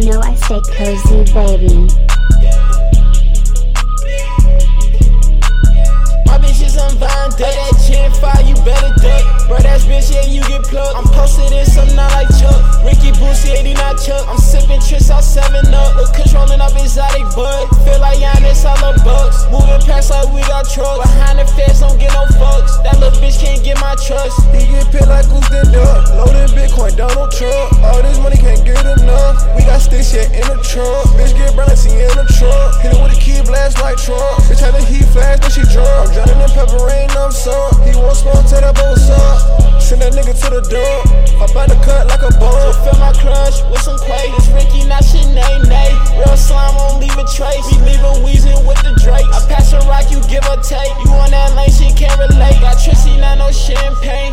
You know I stay cozy, baby. My bitch is on Vine, duck that chin fire, you better duck. Bro, that's bitch, yeah, you get plugged. I'm posted in something not like Chuck. Ricky Boosie, 89 Chuck. I'm sipping Tris out 7 up. Look, controlling up exotic bud. Feel like Giannis, all the bucks. Moving past like we got trucks. Behind the fence, don't get no fucks. That little bitch can't get my trust. He get picked like who's the duck. Loaded Bitcoin, Donald Trump. All this money can't get enough. We got sticks yet in the trunk. Bitch get brown like the trunk. Hit it with a key blast like Trump. Bitch had the heat flash, then she drunk. I'm drowning in pepper rain, I'm some. He want smoke, tell that boat up. Send that nigga to the dump. Hop out the cut like a bum. Fill my crush with some quake. It's Ricky, not Sinead, nay. Real slime won't leave a trace. We leaving wheezing with the Drake. I pass a rock, you give or take. You on that lane, she can't relate. Got Trissy, not no champagne.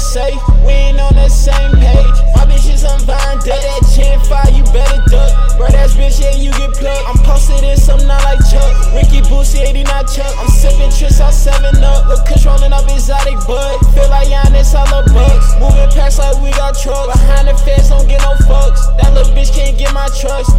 Safe. We ain't on the same page. My bitch is on Vine, duck that chin fire, you better duck. Bro, that's bitch, yeah, you get plugged. I'm posted in something not like Chuck. Ricky Boosie, 89 Chuck. I'm sipping Tris out 7 up. Look, controlling up exotic bud. Feel like Giannis, all the bucks. Moving past like we got trucks. Behind the fence, don't get no fucks. That little bitch can't get my trust.